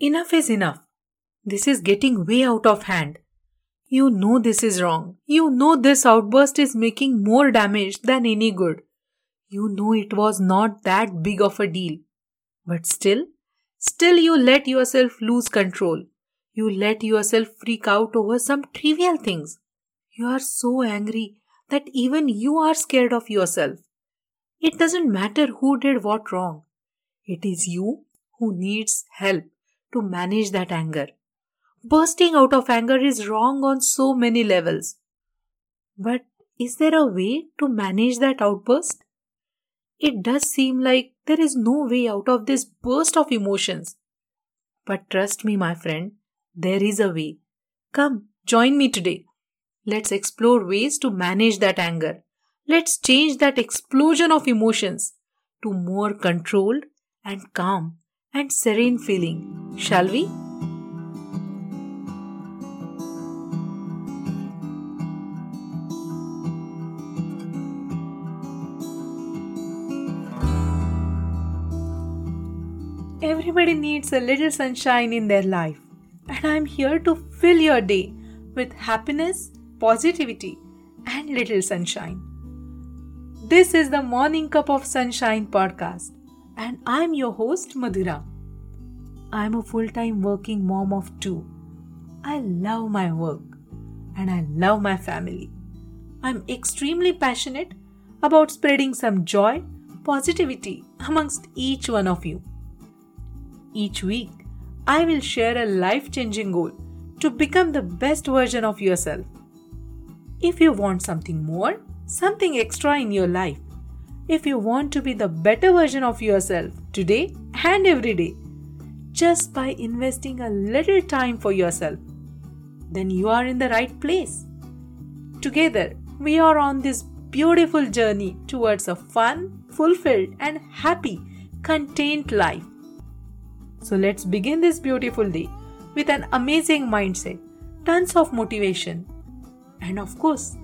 Enough is enough. This is getting way out of hand. You know this is wrong. You know this outburst is making more damage than any good. You know it was not that big of a deal. But still, still you let yourself lose control. You let yourself freak out over some trivial things. You are so angry that even you are scared of yourself. It doesn't matter who did what wrong. It is you who needs help to manage that anger. Bursting out of anger is wrong on so many levels. But is there a way to manage that outburst? It does seem like there is no way out of this burst of emotions. But trust me, my friend, there is a way. Come, join me today. Let's explore ways to manage that anger. Let's change that explosion of emotions to more controlled and calm and serene feeling, shall we? Everybody needs a little sunshine in their life, and I'm here to fill your day with happiness, positivity, and little sunshine. This is the Morning Cup of Sunshine podcast, and I'm your host Madhura. I'm a full time working mom of two. I love my work and I love my family. I'm extremely passionate about spreading some joy, positivity amongst each one of you. Each week, I will share a life changing goal to become the best version of yourself. If you want something more, something extra in your life, if you want to be the better version of yourself today and every day, just by investing a little time for yourself, then you are in the right place. Together, we are on this beautiful journey towards a fun, fulfilled, and happy, contained life. So let's begin this beautiful day with an amazing mindset, tons of motivation, and of course,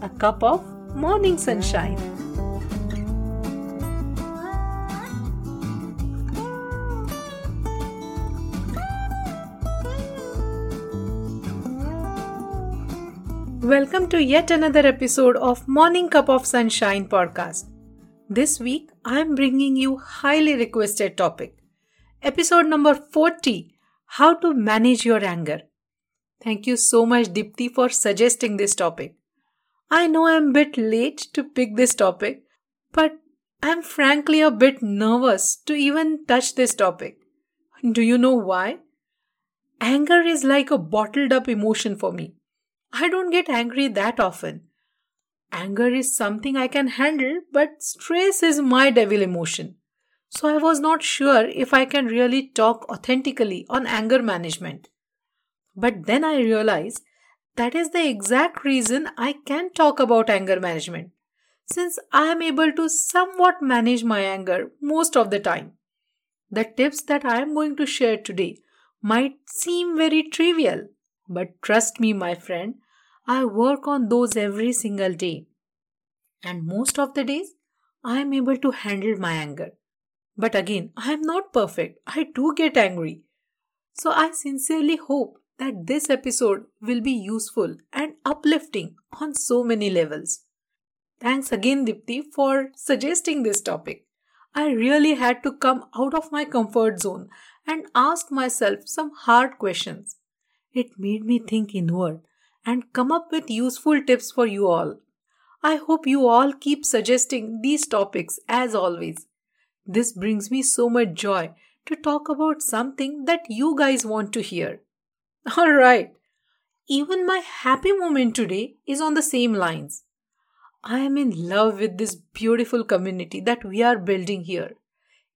a cup of morning sunshine. Welcome to yet another episode of Morning Cup of Sunshine podcast. This week I am bringing you highly requested topic episode number 40 How to Manage Your Anger. Thank you so much, Dipti, for suggesting this topic. I know I'm a bit late to pick this topic, but I'm frankly a bit nervous to even touch this topic. Do you know why? Anger is like a bottled up emotion for me. I don't get angry that often. Anger is something I can handle, but stress is my devil emotion. So I was not sure if I can really talk authentically on anger management. But then I realized that is the exact reason I can talk about anger management, since I am able to somewhat manage my anger most of the time. The tips that I am going to share today might seem very trivial, but trust me, my friend, I work on those every single day. And most of the days, I am able to handle my anger. But again, I am not perfect. I do get angry. So I sincerely hope that this episode will be useful and uplifting on so many levels. Thanks again, Dipti, for suggesting this topic. I really had to come out of my comfort zone and ask myself some hard questions. It made me think inward and come up with useful tips for you all. I hope you all keep suggesting these topics as always. This brings me so much joy to talk about something that you guys want to hear. Alright, even my happy moment today is on the same lines. I am in love with this beautiful community that we are building here.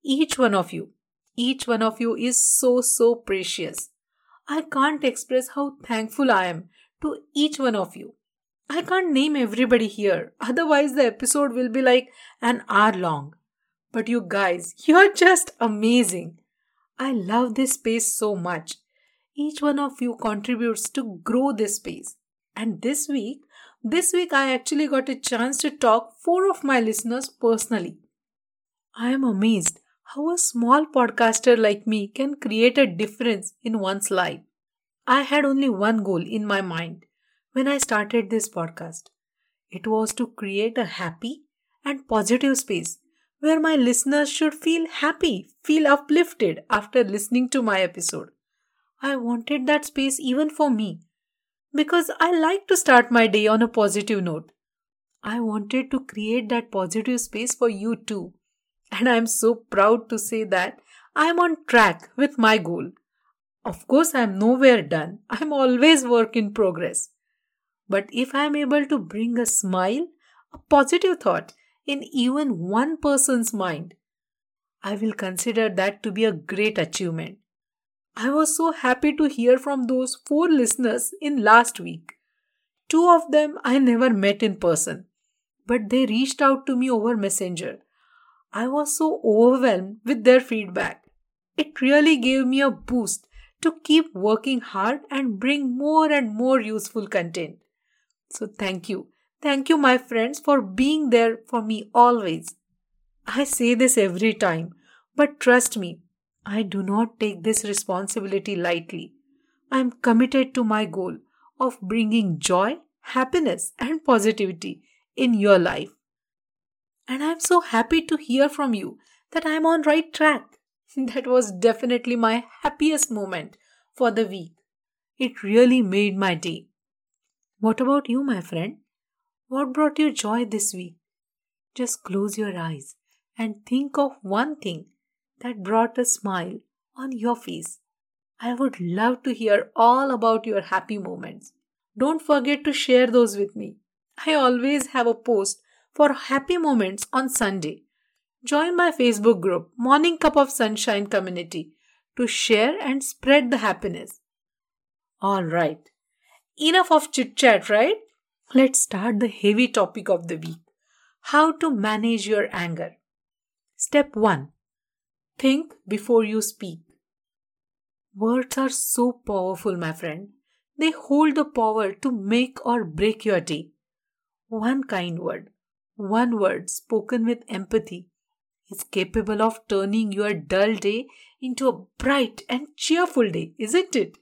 Each one of you, each one of you is so, so precious. I can't express how thankful I am to each one of you. I can't name everybody here, otherwise, the episode will be like an hour long. But you guys, you're just amazing. I love this space so much. Each one of you contributes to grow this space. And this week, this week I actually got a chance to talk four of my listeners personally. I am amazed how a small podcaster like me can create a difference in one's life. I had only one goal in my mind when I started this podcast. It was to create a happy and positive space where my listeners should feel happy, feel uplifted after listening to my episode. I wanted that space even for me because I like to start my day on a positive note. I wanted to create that positive space for you too. And I'm so proud to say that I'm on track with my goal. Of course, I'm nowhere done. I'm always work in progress. But if I'm able to bring a smile, a positive thought in even one person's mind, I will consider that to be a great achievement. I was so happy to hear from those four listeners in last week. Two of them I never met in person, but they reached out to me over Messenger. I was so overwhelmed with their feedback. It really gave me a boost to keep working hard and bring more and more useful content. So, thank you. Thank you, my friends, for being there for me always. I say this every time, but trust me, I do not take this responsibility lightly. I am committed to my goal of bringing joy, happiness, and positivity in your life. And I am so happy to hear from you that I am on right track. that was definitely my happiest moment for the week. It really made my day. What about you, my friend? What brought you joy this week? Just close your eyes and think of one thing that brought a smile on your face. I would love to hear all about your happy moments. Don't forget to share those with me. I always have a post for happy moments on Sunday. Join my Facebook group, Morning Cup of Sunshine Community, to share and spread the happiness. Alright, enough of chit chat, right? Let's start the heavy topic of the week how to manage your anger. Step 1 Think before you speak. Words are so powerful, my friend. They hold the power to make or break your day. One kind word, one word spoken with empathy, is capable of turning your dull day into a bright and cheerful day, isn't it?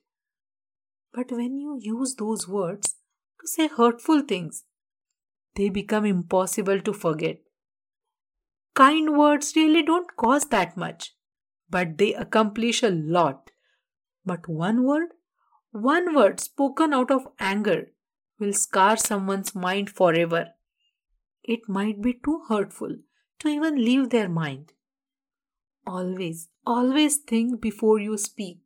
But when you use those words to say hurtful things, they become impossible to forget. Kind words really don't cost that much, but they accomplish a lot. But one word, one word spoken out of anger will scar someone's mind forever. It might be too hurtful to even leave their mind. Always, always think before you speak.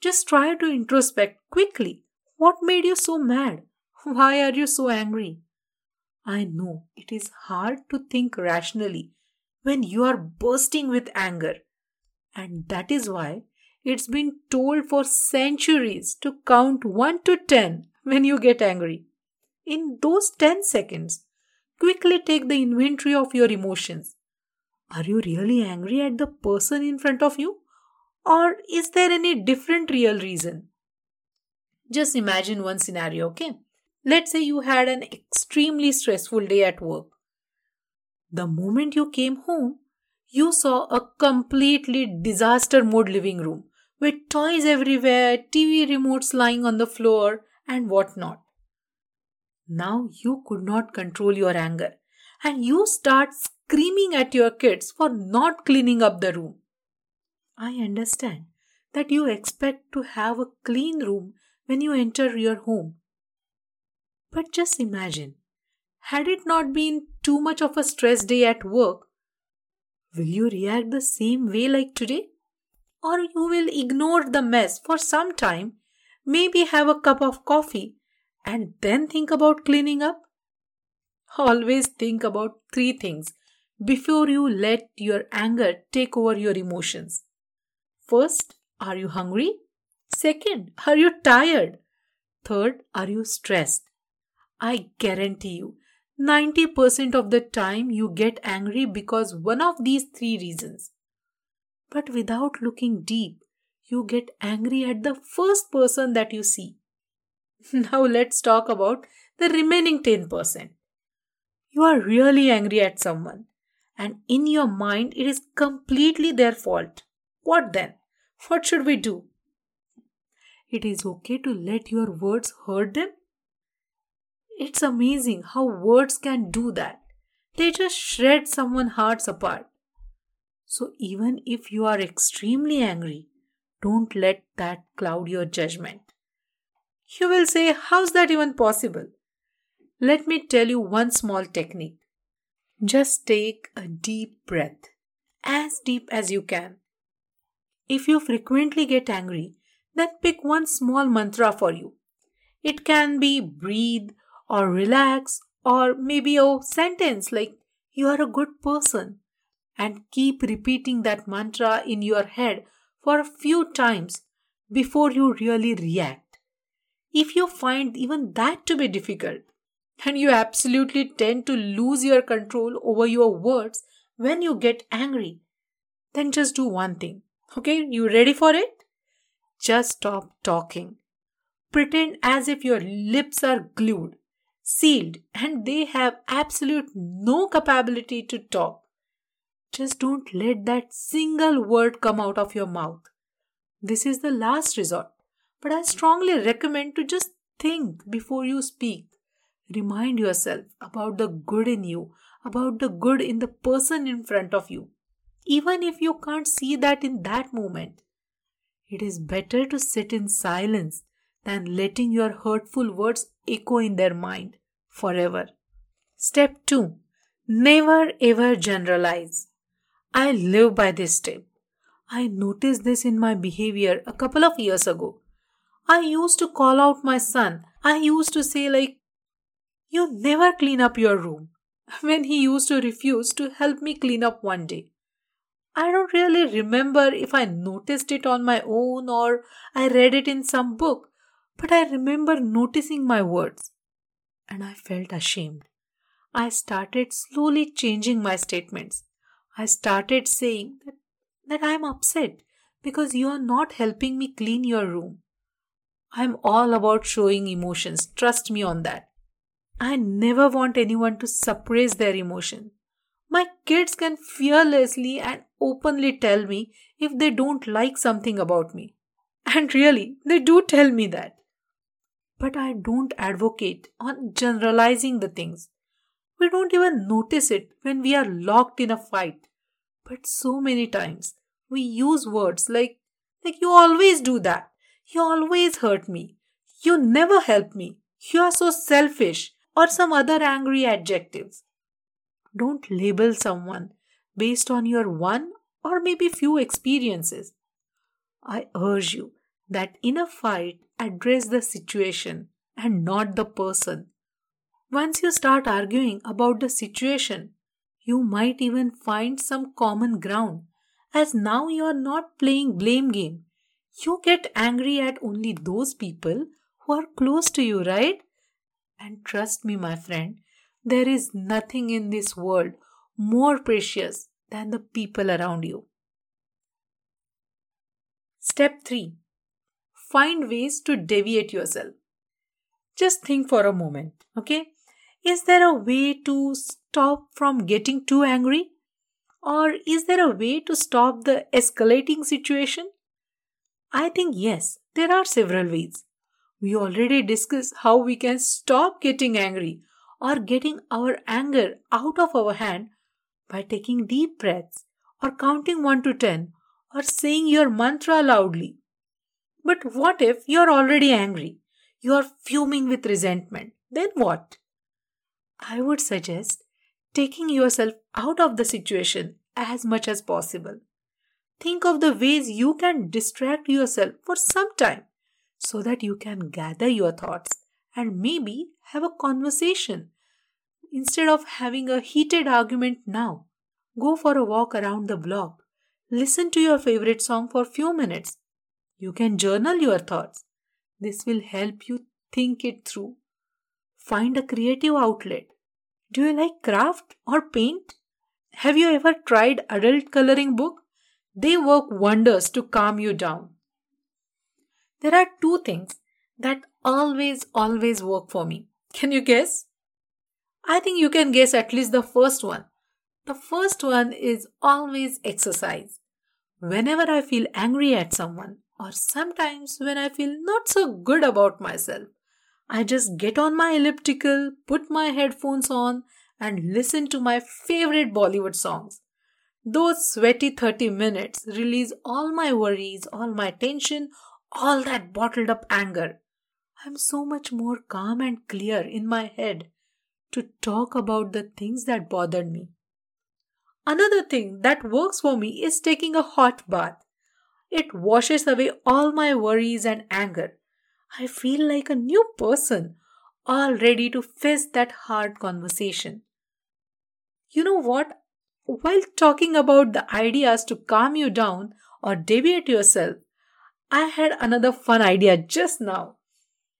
Just try to introspect quickly. What made you so mad? Why are you so angry? I know it is hard to think rationally when you are bursting with anger. And that is why it's been told for centuries to count 1 to 10 when you get angry. In those 10 seconds, quickly take the inventory of your emotions. Are you really angry at the person in front of you? Or is there any different real reason? Just imagine one scenario, okay? Let's say you had an extremely stressful day at work. The moment you came home, you saw a completely disaster mode living room with toys everywhere, TV remotes lying on the floor, and whatnot. Now you could not control your anger and you start screaming at your kids for not cleaning up the room. I understand that you expect to have a clean room when you enter your home. But just imagine had it not been too much of a stress day at work, will you react the same way like today? Or you will ignore the mess for some time, maybe have a cup of coffee, and then think about cleaning up? Always think about three things before you let your anger take over your emotions. First, are you hungry? Second, are you tired? Third, are you stressed? I guarantee you, 90% of the time you get angry because one of these three reasons. But without looking deep, you get angry at the first person that you see. Now let's talk about the remaining 10%. You are really angry at someone and in your mind it is completely their fault. What then? What should we do? It is okay to let your words hurt them? It's amazing how words can do that. They just shred someone's hearts apart. So, even if you are extremely angry, don't let that cloud your judgment. You will say, How's that even possible? Let me tell you one small technique. Just take a deep breath, as deep as you can. If you frequently get angry, then pick one small mantra for you. It can be breathe or relax or maybe a sentence like you are a good person and keep repeating that mantra in your head for a few times before you really react. If you find even that to be difficult, and you absolutely tend to lose your control over your words when you get angry, then just do one thing. Okay, you ready for it? Just stop talking. Pretend as if your lips are glued, sealed, and they have absolute no capability to talk. Just don't let that single word come out of your mouth. This is the last resort, but I strongly recommend to just think before you speak. Remind yourself about the good in you, about the good in the person in front of you, even if you can't see that in that moment. It is better to sit in silence than letting your hurtful words echo in their mind forever. Step 2 Never ever generalize. I live by this tip. I noticed this in my behavior a couple of years ago. I used to call out my son. I used to say, like, you never clean up your room, when he used to refuse to help me clean up one day. I don't really remember if I noticed it on my own or I read it in some book, but I remember noticing my words. And I felt ashamed. I started slowly changing my statements. I started saying that, that I am upset because you are not helping me clean your room. I am all about showing emotions, trust me on that. I never want anyone to suppress their emotion. My kids can fearlessly and openly tell me if they don't like something about me. And really, they do tell me that. But I don't advocate on generalizing the things. We don't even notice it when we are locked in a fight. But so many times we use words like, like you always do that. You always hurt me. You never help me. You are so selfish or some other angry adjectives. Don't label someone based on your one or maybe few experiences. I urge you that in a fight, address the situation and not the person. Once you start arguing about the situation, you might even find some common ground as now you are not playing blame game. You get angry at only those people who are close to you, right? And trust me, my friend, there is nothing in this world more precious than the people around you. Step 3 Find ways to deviate yourself. Just think for a moment, okay? Is there a way to stop from getting too angry? Or is there a way to stop the escalating situation? I think yes, there are several ways. We already discussed how we can stop getting angry or getting our anger out of our hand by taking deep breaths or counting 1 to 10 or saying your mantra loudly. But what if you're already angry? You're fuming with resentment. Then what? I would suggest taking yourself out of the situation as much as possible. Think of the ways you can distract yourself for some time so that you can gather your thoughts and maybe have a conversation. Instead of having a heated argument now, go for a walk around the block. Listen to your favorite song for few minutes. You can journal your thoughts. This will help you think it through. Find a creative outlet. Do you like craft or paint? Have you ever tried adult coloring book? They work wonders to calm you down. There are two things that always, always work for me. Can you guess? I think you can guess at least the first one. The first one is always exercise. Whenever I feel angry at someone, or sometimes when I feel not so good about myself, I just get on my elliptical, put my headphones on, and listen to my favorite Bollywood songs. Those sweaty 30 minutes release all my worries, all my tension, all that bottled up anger. I'm so much more calm and clear in my head to talk about the things that bothered me. Another thing that works for me is taking a hot bath. It washes away all my worries and anger. I feel like a new person, all ready to face that hard conversation. You know what? While talking about the ideas to calm you down or deviate yourself, I had another fun idea just now.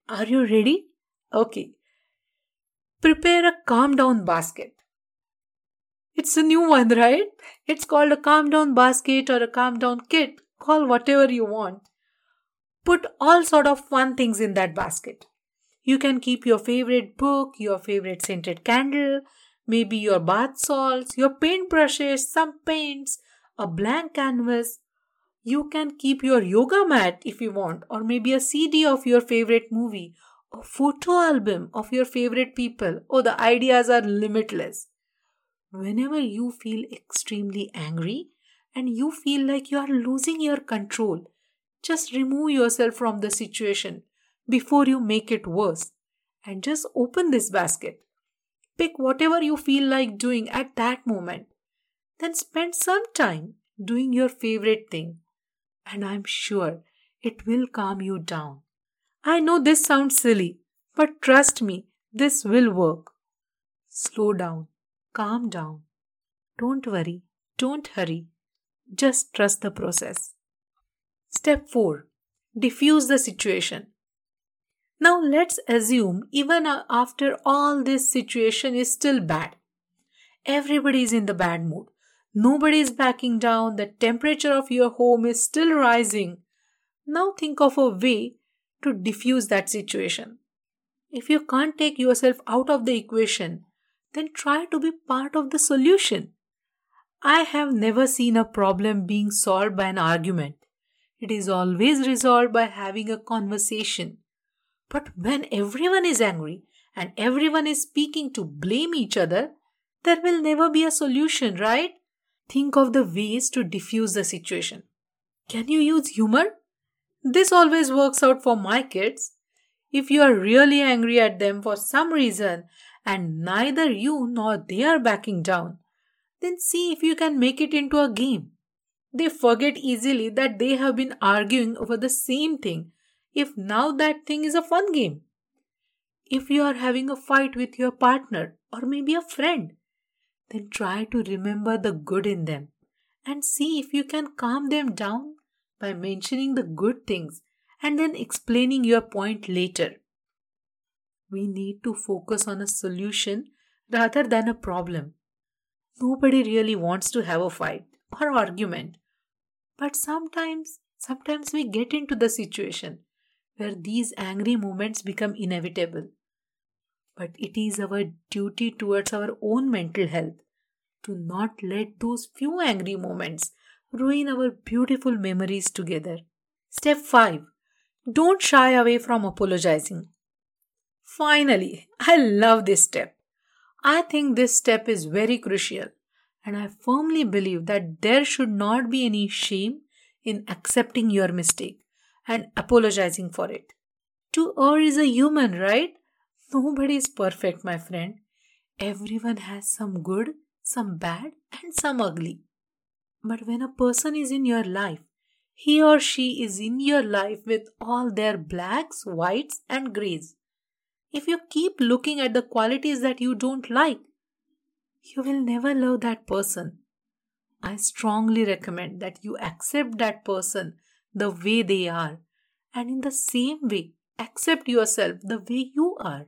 Are you ready? Okay. Prepare a calm down basket. It's a new one, right? It's called a calm down basket or a calm down kit. Call whatever you want. Put all sort of fun things in that basket. You can keep your favorite book, your favorite scented candle, maybe your bath salts, your paintbrushes, some paints, a blank canvas. You can keep your yoga mat if you want, or maybe a CD of your favorite movie, a photo album of your favorite people. Oh, the ideas are limitless. Whenever you feel extremely angry and you feel like you are losing your control, just remove yourself from the situation before you make it worse and just open this basket Pick whatever you feel like doing at that moment. Then spend some time doing your favorite thing. And I'm sure it will calm you down. I know this sounds silly, but trust me, this will work. Slow down, calm down. Don't worry, don't hurry. Just trust the process. Step 4 Diffuse the situation. Now let's assume even uh, after all this situation is still bad. Everybody is in the bad mood. Nobody is backing down. The temperature of your home is still rising. Now think of a way to diffuse that situation. If you can't take yourself out of the equation, then try to be part of the solution. I have never seen a problem being solved by an argument. It is always resolved by having a conversation. But when everyone is angry and everyone is speaking to blame each other, there will never be a solution, right? Think of the ways to diffuse the situation. Can you use humor? This always works out for my kids. If you are really angry at them for some reason and neither you nor they are backing down, then see if you can make it into a game. They forget easily that they have been arguing over the same thing if now that thing is a fun game? If you are having a fight with your partner or maybe a friend, then try to remember the good in them and see if you can calm them down by mentioning the good things and then explaining your point later. We need to focus on a solution rather than a problem. Nobody really wants to have a fight or argument. But sometimes, sometimes we get into the situation where these angry moments become inevitable. But it is our duty towards our own mental health to not let those few angry moments ruin our beautiful memories together. Step 5 Don't shy away from apologizing. Finally, I love this step. I think this step is very crucial, and I firmly believe that there should not be any shame in accepting your mistake and apologizing for it. To err is a human, right? Nobody is perfect, my friend. Everyone has some good, some bad, and some ugly. But when a person is in your life, he or she is in your life with all their blacks, whites, and grays. If you keep looking at the qualities that you don't like, you will never love that person. I strongly recommend that you accept that person the way they are, and in the same way, accept yourself the way you are.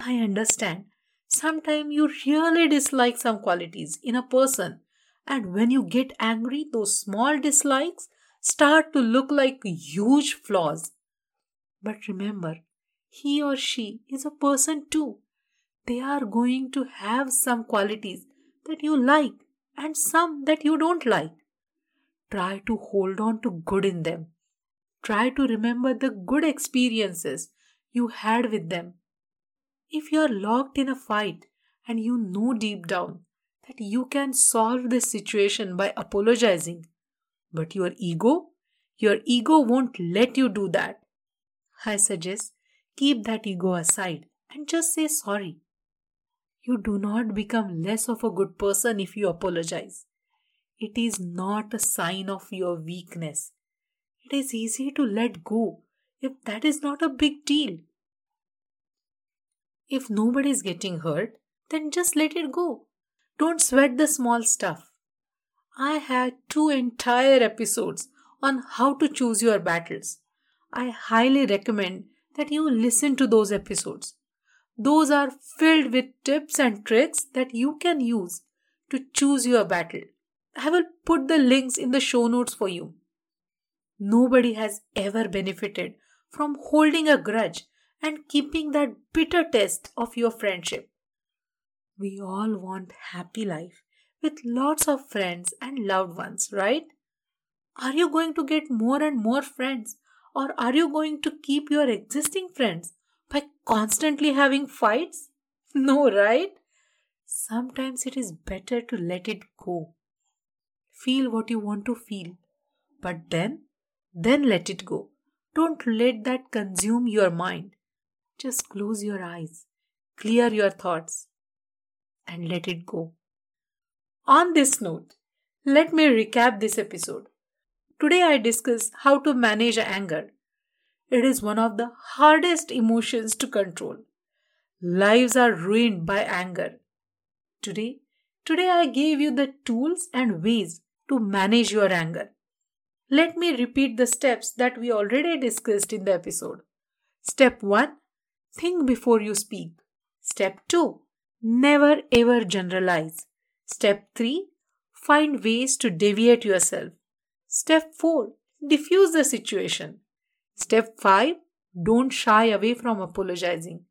I understand. Sometimes you really dislike some qualities in a person, and when you get angry, those small dislikes start to look like huge flaws. But remember, he or she is a person too. They are going to have some qualities that you like and some that you don't like. Try to hold on to good in them. Try to remember the good experiences you had with them. If you are locked in a fight and you know deep down that you can solve this situation by apologizing, but your ego, your ego won't let you do that. I suggest keep that ego aside and just say sorry. You do not become less of a good person if you apologize. It is not a sign of your weakness. It is easy to let go if that is not a big deal. If nobody is getting hurt, then just let it go. Don't sweat the small stuff. I had two entire episodes on how to choose your battles. I highly recommend that you listen to those episodes. Those are filled with tips and tricks that you can use to choose your battle. I will put the links in the show notes for you. Nobody has ever benefited from holding a grudge and keeping that bitter test of your friendship. We all want happy life with lots of friends and loved ones, right? Are you going to get more and more friends or are you going to keep your existing friends by constantly having fights? No, right? Sometimes it is better to let it go. Feel what you want to feel, but then, then let it go. Don't let that consume your mind. Just close your eyes, clear your thoughts, and let it go. On this note, let me recap this episode. Today I discuss how to manage anger. It is one of the hardest emotions to control. Lives are ruined by anger. Today, today I gave you the tools and ways to manage your anger. Let me repeat the steps that we already discussed in the episode. Step 1 Think before you speak. Step 2 Never ever generalize. Step 3 Find ways to deviate yourself. Step 4 Diffuse the situation. Step 5 Don't shy away from apologizing.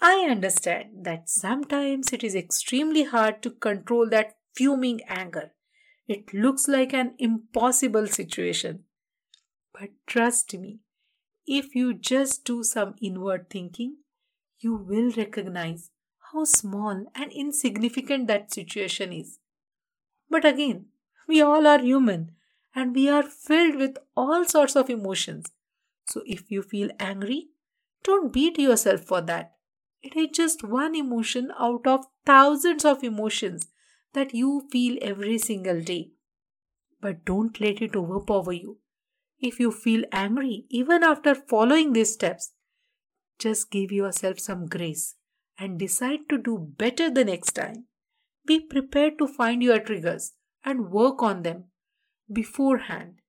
I understand that sometimes it is extremely hard to control that fuming anger. It looks like an impossible situation. But trust me, if you just do some inward thinking, you will recognize how small and insignificant that situation is. But again, we all are human and we are filled with all sorts of emotions. So if you feel angry, don't beat yourself for that. It is just one emotion out of thousands of emotions that you feel every single day. But don't let it overpower you. If you feel angry, even after following these steps, just give yourself some grace and decide to do better the next time. Be prepared to find your triggers and work on them beforehand.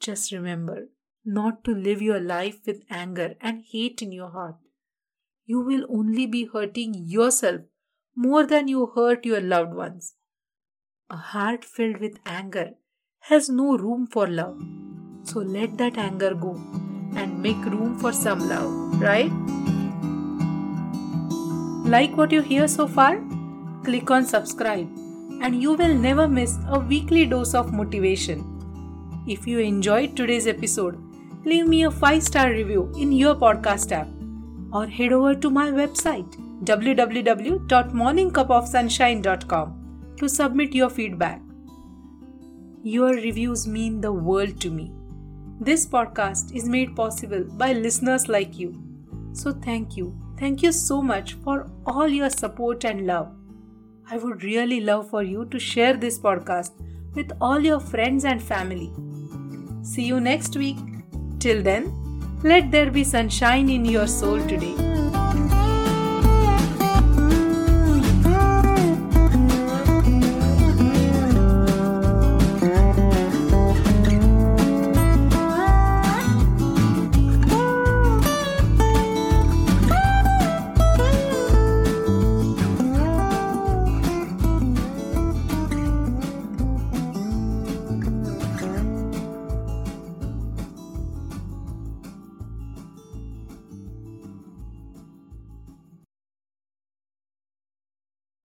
Just remember not to live your life with anger and hate in your heart. You will only be hurting yourself more than you hurt your loved ones. A heart filled with anger has no room for love. So let that anger go and make room for some love, right? Like what you hear so far? Click on subscribe and you will never miss a weekly dose of motivation. If you enjoyed today's episode, leave me a 5 star review in your podcast app or head over to my website www.morningcupofsunshine.com to submit your feedback. Your reviews mean the world to me. This podcast is made possible by listeners like you. So thank you. Thank you so much for all your support and love. I would really love for you to share this podcast with all your friends and family. See you next week. Till then, let there be sunshine in your soul today.